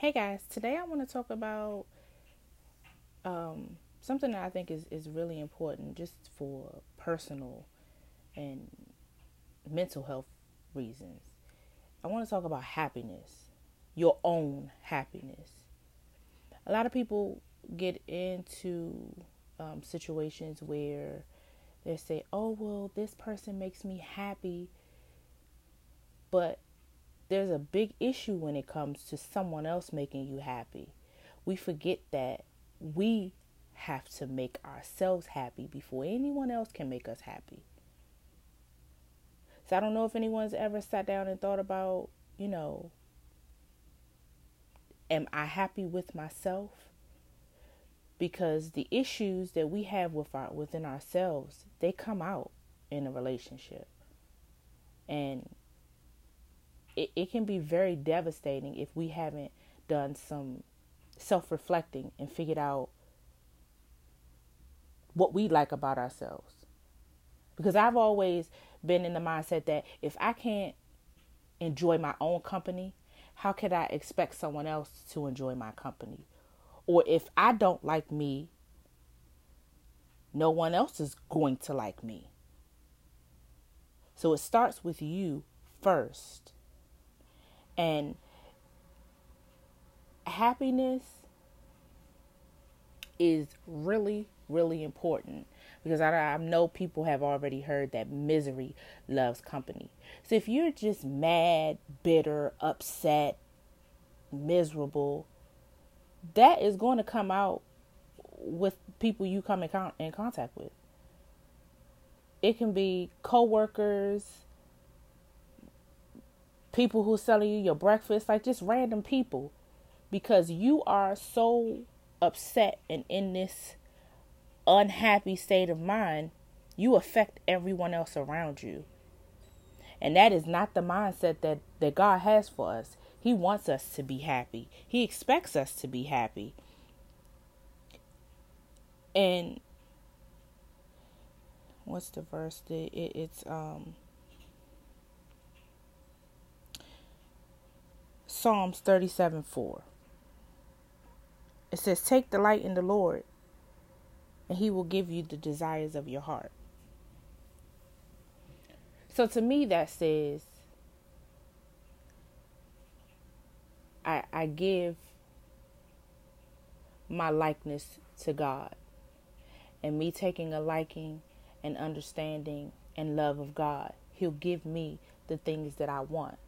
Hey guys, today I want to talk about um, something that I think is, is really important just for personal and mental health reasons. I want to talk about happiness, your own happiness. A lot of people get into um, situations where they say, oh, well, this person makes me happy, but there's a big issue when it comes to someone else making you happy. We forget that we have to make ourselves happy before anyone else can make us happy. So I don't know if anyone's ever sat down and thought about, you know, am I happy with myself? Because the issues that we have with our within ourselves, they come out in a relationship. And it, it can be very devastating if we haven't done some self reflecting and figured out what we like about ourselves. Because I've always been in the mindset that if I can't enjoy my own company, how could I expect someone else to enjoy my company? Or if I don't like me, no one else is going to like me. So it starts with you first. And happiness is really, really important because I, I know people have already heard that misery loves company. So if you're just mad, bitter, upset, miserable, that is going to come out with people you come in, con- in contact with. It can be coworkers, people who selling you your breakfast, like just random people, because you are so upset and in this unhappy state of mind, you affect everyone else around you. And that is not the mindset that, that God has for us. He wants us to be happy. He expects us to be happy. And what's the verse? It, it, it's um Psalms 37 4. It says, Take delight in the Lord, and he will give you the desires of your heart. So to me, that says, I, I give my likeness to God. And me taking a liking and understanding and love of God, He'll give me the things that I want.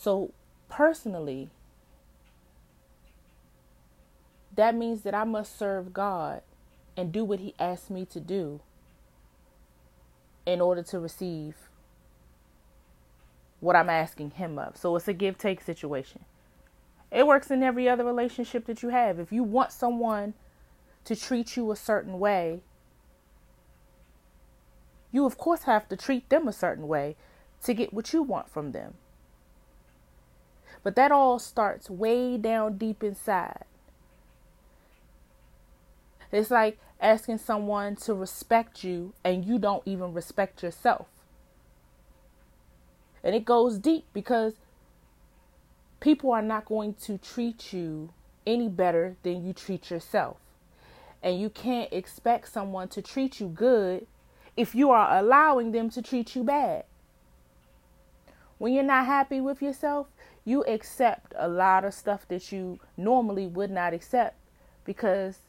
So, personally, that means that I must serve God and do what He asked me to do in order to receive what I'm asking Him of. So, it's a give take situation. It works in every other relationship that you have. If you want someone to treat you a certain way, you of course have to treat them a certain way to get what you want from them. But that all starts way down deep inside. It's like asking someone to respect you and you don't even respect yourself. And it goes deep because people are not going to treat you any better than you treat yourself. And you can't expect someone to treat you good if you are allowing them to treat you bad. When you're not happy with yourself, you accept a lot of stuff that you normally would not accept because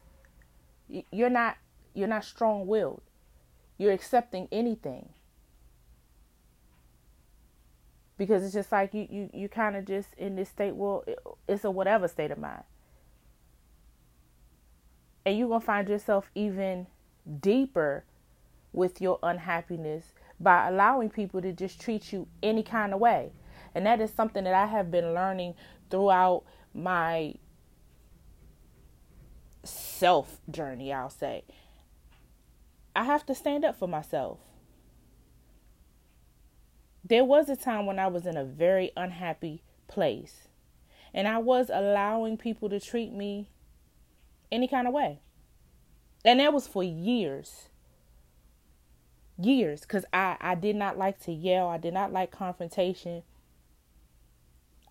you're not you're not strong-willed. You're accepting anything. Because it's just like you you you kind of just in this state well it's a whatever state of mind. And you're going to find yourself even deeper with your unhappiness by allowing people to just treat you any kind of way. And that is something that I have been learning throughout my self journey, I'll say. I have to stand up for myself. There was a time when I was in a very unhappy place, and I was allowing people to treat me any kind of way. And that was for years years because I, I did not like to yell. I did not like confrontation.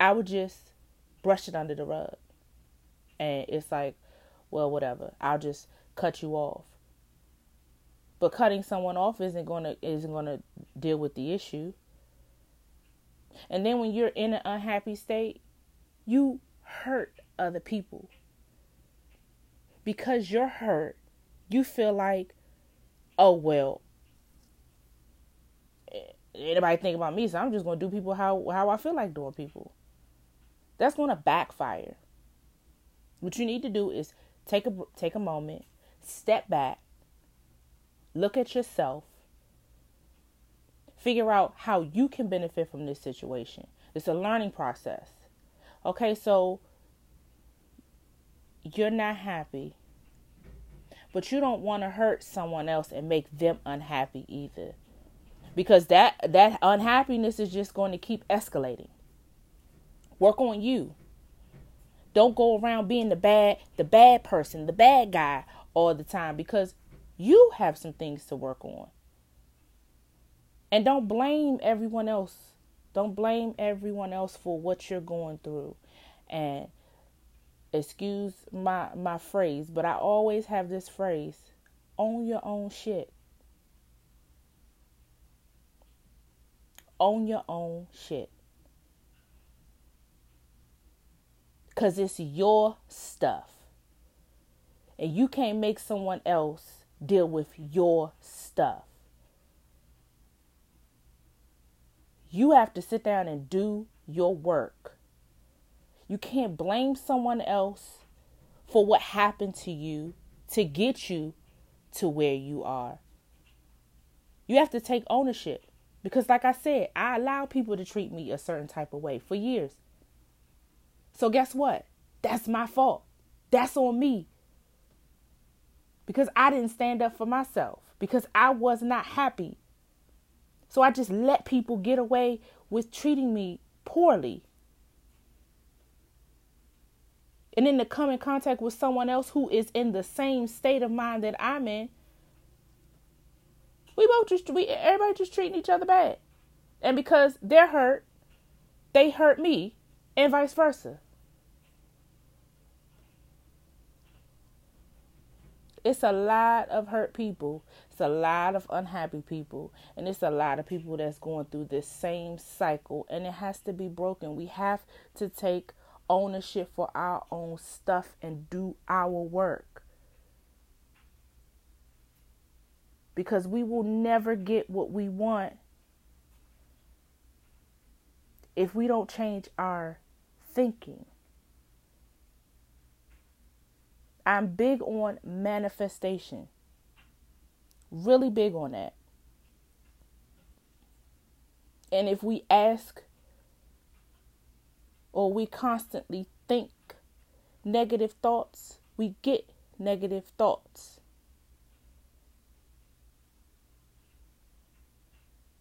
I would just brush it under the rug. And it's like, well, whatever. I'll just cut you off. But cutting someone off isn't gonna isn't gonna deal with the issue. And then when you're in an unhappy state, you hurt other people. Because you're hurt, you feel like, oh well, anybody think about me, so I'm just gonna do people how how I feel like doing people. That's gonna backfire. What you need to do is take a take a moment, step back, look at yourself, figure out how you can benefit from this situation. It's a learning process. Okay, so you're not happy, but you don't want to hurt someone else and make them unhappy either. Because that that unhappiness is just going to keep escalating. Work on you. Don't go around being the bad the bad person, the bad guy all the time because you have some things to work on. And don't blame everyone else. Don't blame everyone else for what you're going through. And excuse my my phrase, but I always have this phrase, own your own shit. Own your own shit. Cuz it's your stuff. And you can't make someone else deal with your stuff. You have to sit down and do your work. You can't blame someone else for what happened to you to get you to where you are. You have to take ownership because, like I said, I allow people to treat me a certain type of way for years. So, guess what? That's my fault. That's on me because I didn't stand up for myself because I was not happy. So I just let people get away with treating me poorly. And then to come in contact with someone else who is in the same state of mind that I'm in, we both just we everybody just treating each other bad. And because they're hurt, they hurt me, and vice versa. It's a lot of hurt people. It's a lot of unhappy people. And it's a lot of people that's going through this same cycle. And it has to be broken. We have to take ownership for our own stuff and do our work. Because we will never get what we want if we don't change our thinking. I'm big on manifestation. Really big on that. And if we ask or we constantly think negative thoughts, we get negative thoughts.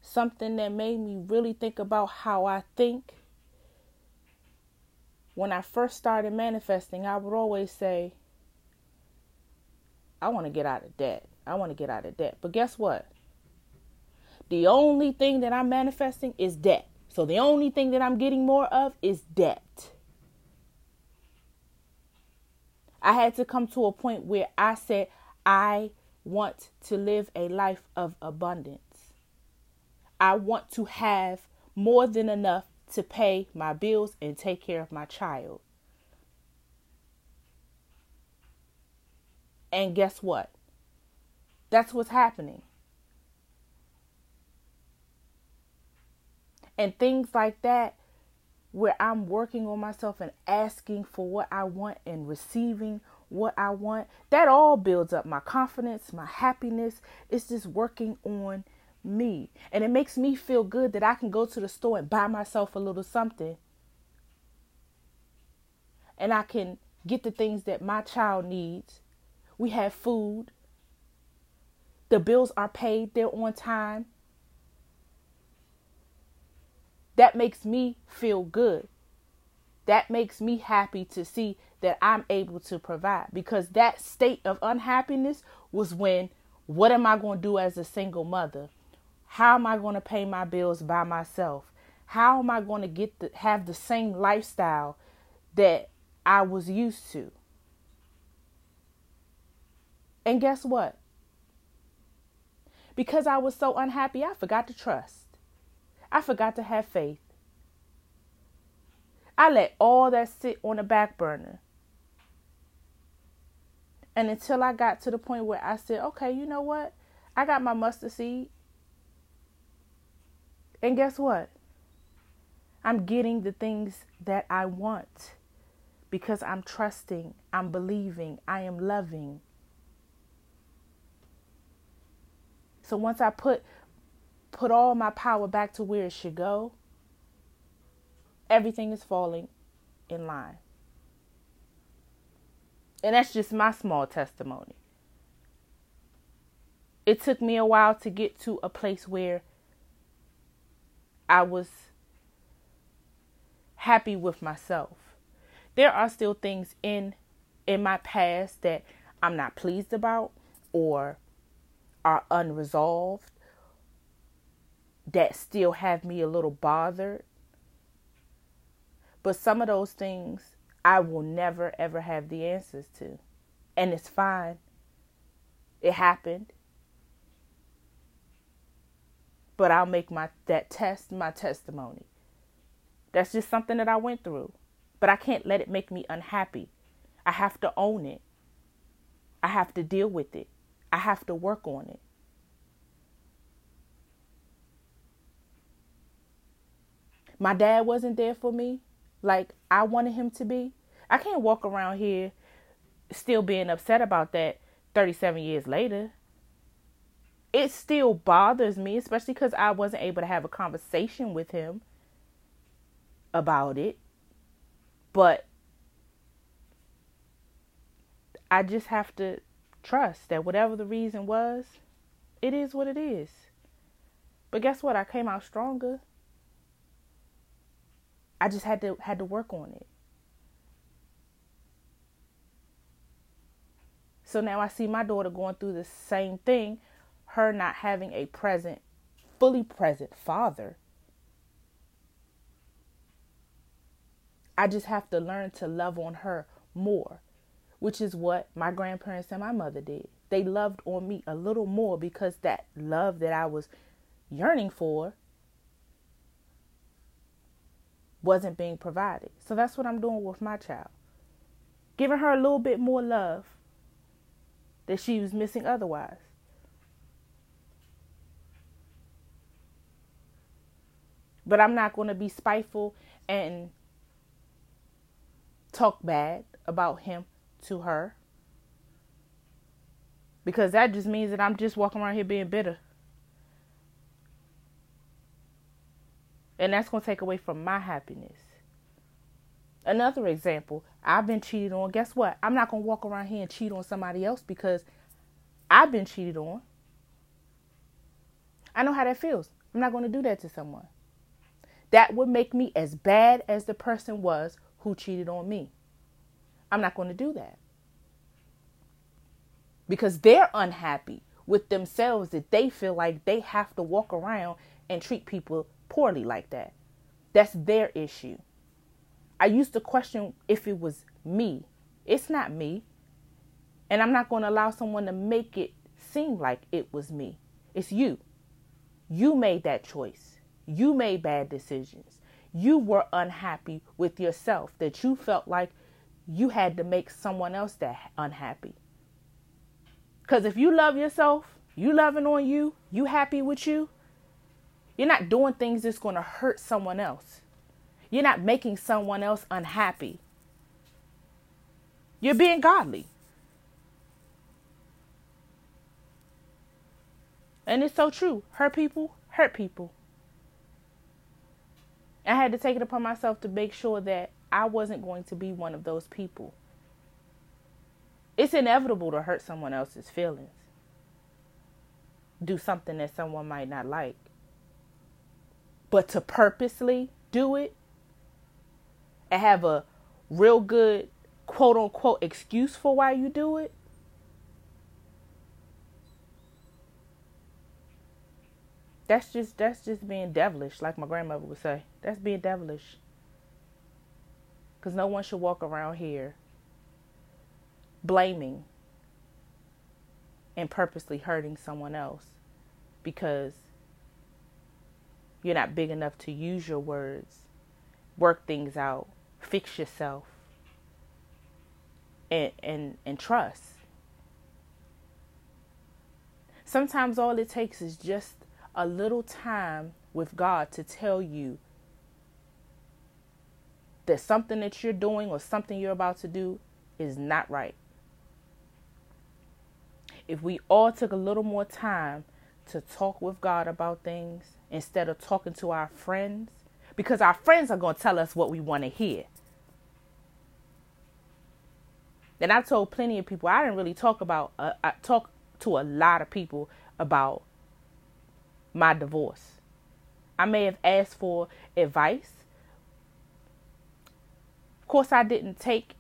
Something that made me really think about how I think. When I first started manifesting, I would always say, I want to get out of debt. I want to get out of debt. But guess what? The only thing that I'm manifesting is debt. So the only thing that I'm getting more of is debt. I had to come to a point where I said, I want to live a life of abundance. I want to have more than enough to pay my bills and take care of my child. And guess what? That's what's happening. And things like that, where I'm working on myself and asking for what I want and receiving what I want, that all builds up my confidence, my happiness. It's just working on me. And it makes me feel good that I can go to the store and buy myself a little something. And I can get the things that my child needs we have food. The bills are paid, they're on time. That makes me feel good. That makes me happy to see that I'm able to provide because that state of unhappiness was when what am I going to do as a single mother? How am I going to pay my bills by myself? How am I going to get the have the same lifestyle that I was used to? And guess what? Because I was so unhappy, I forgot to trust. I forgot to have faith. I let all that sit on the back burner. And until I got to the point where I said, okay, you know what? I got my mustard seed. And guess what? I'm getting the things that I want because I'm trusting, I'm believing, I am loving. So once I put put all my power back to where it should go, everything is falling in line. And that's just my small testimony. It took me a while to get to a place where I was happy with myself. There are still things in in my past that I'm not pleased about or are unresolved that still have me a little bothered. But some of those things I will never ever have the answers to. And it's fine. It happened. But I'll make my that test my testimony. That's just something that I went through. But I can't let it make me unhappy. I have to own it. I have to deal with it. I have to work on it. My dad wasn't there for me like I wanted him to be. I can't walk around here still being upset about that 37 years later. It still bothers me, especially because I wasn't able to have a conversation with him about it. But I just have to trust that whatever the reason was, it is what it is. But guess what? I came out stronger. I just had to had to work on it. So now I see my daughter going through the same thing, her not having a present, fully present father. I just have to learn to love on her more, which is what my grandparents and my mother did. They loved on me a little more because that love that I was yearning for wasn't being provided. So that's what I'm doing with my child. Giving her a little bit more love that she was missing otherwise. But I'm not going to be spiteful and talk bad about him to her. Because that just means that I'm just walking around here being bitter. And that's going to take away from my happiness. Another example, I've been cheated on. Guess what? I'm not going to walk around here and cheat on somebody else because I've been cheated on. I know how that feels. I'm not going to do that to someone. That would make me as bad as the person was who cheated on me. I'm not going to do that. Because they're unhappy with themselves that they feel like they have to walk around and treat people poorly like that. That's their issue. I used to question if it was me. It's not me. And I'm not going to allow someone to make it seem like it was me. It's you. You made that choice. You made bad decisions. You were unhappy with yourself that you felt like you had to make someone else that unhappy. Because if you love yourself, you loving on you, you happy with you, you're not doing things that's going to hurt someone else. You're not making someone else unhappy. You're being godly. And it's so true. Hurt people, hurt people. I had to take it upon myself to make sure that I wasn't going to be one of those people. It's inevitable to hurt someone else's feelings, do something that someone might not like. But to purposely do it and have a real good quote unquote excuse for why you do it, That's just that's just being devilish, like my grandmother would say. That's being devilish. Cause no one should walk around here blaming and purposely hurting someone else because you're not big enough to use your words, work things out, fix yourself, and and and trust. Sometimes all it takes is just a little time with God to tell you that something that you're doing or something you're about to do is not right. If we all took a little more time to talk with God about things instead of talking to our friends, because our friends are going to tell us what we want to hear. And I told plenty of people I didn't really talk about uh, I talk to a lot of people about my divorce. I may have asked for advice. Of course, I didn't take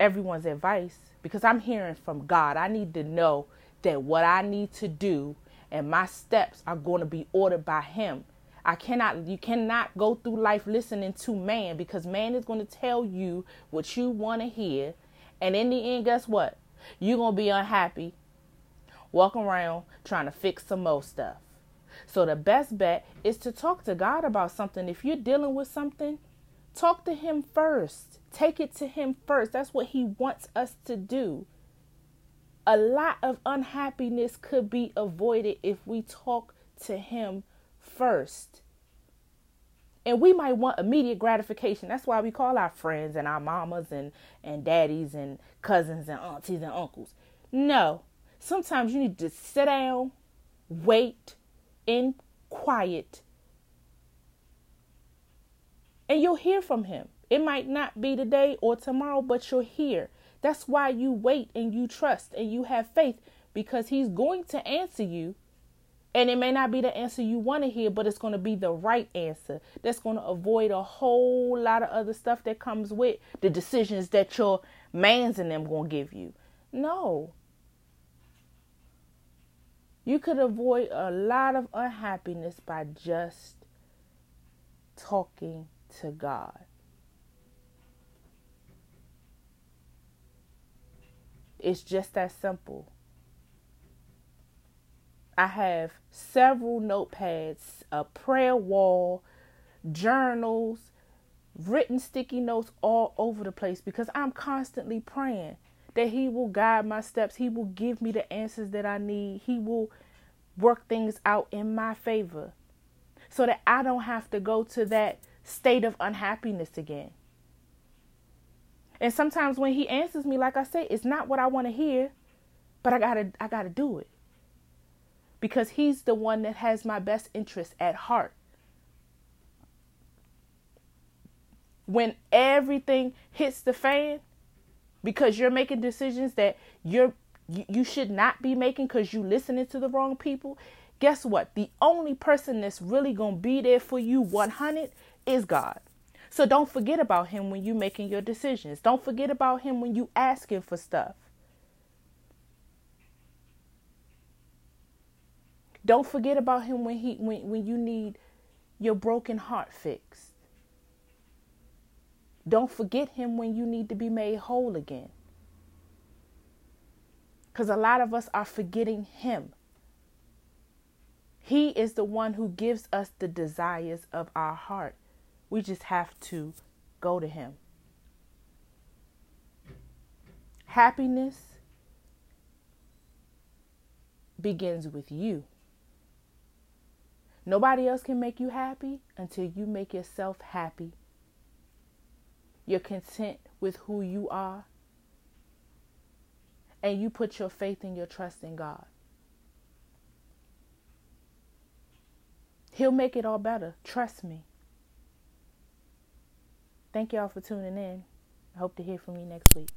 everyone's advice because I'm hearing from God. I need to know that what I need to do and my steps are going to be ordered by Him. I cannot, you cannot go through life listening to man because man is going to tell you what you want to hear. And in the end, guess what? You're going to be unhappy, walking around trying to fix some more stuff. So the best bet is to talk to God about something. If you're dealing with something, talk to Him first. Take it to Him first. That's what He wants us to do. A lot of unhappiness could be avoided if we talk to Him first. And we might want immediate gratification. That's why we call our friends and our mamas and, and daddies and cousins and aunties and uncles. No. Sometimes you need to sit down, wait, in quiet. And you'll hear from him. It might not be today or tomorrow, but you'll hear. That's why you wait and you trust and you have faith because he's going to answer you. And it may not be the answer you want to hear, but it's going to be the right answer. That's going to avoid a whole lot of other stuff that comes with the decisions that your mans and them going to give you. No. You could avoid a lot of unhappiness by just talking to God. It's just that simple. I have several notepads, a prayer wall, journals, written sticky notes all over the place because I'm constantly praying that He will guide my steps. He will give me the answers that I need. He will work things out in my favor so that I don't have to go to that state of unhappiness again. And sometimes when he answers me, like I say, it's not what I want to hear, but I gotta I gotta do it. Because he's the one that has my best interest at heart. When everything hits the fan, because you're making decisions that you're you, should not be making because you listening to the wrong people guess what the only person that's really gonna be there for you 100 is god so don't forget about him when you're making your decisions don't forget about him when you asking for stuff don't forget about him when he when, when you need your broken heart fixed don't forget him when you need to be made whole again. Because a lot of us are forgetting him. He is the one who gives us the desires of our heart. We just have to go to him. Happiness begins with you. Nobody else can make you happy until you make yourself happy you're content with who you are, and you put your faith and your trust in God. He'll make it all better. Trust me. Thank y'all for tuning in. I hope to hear from you next week.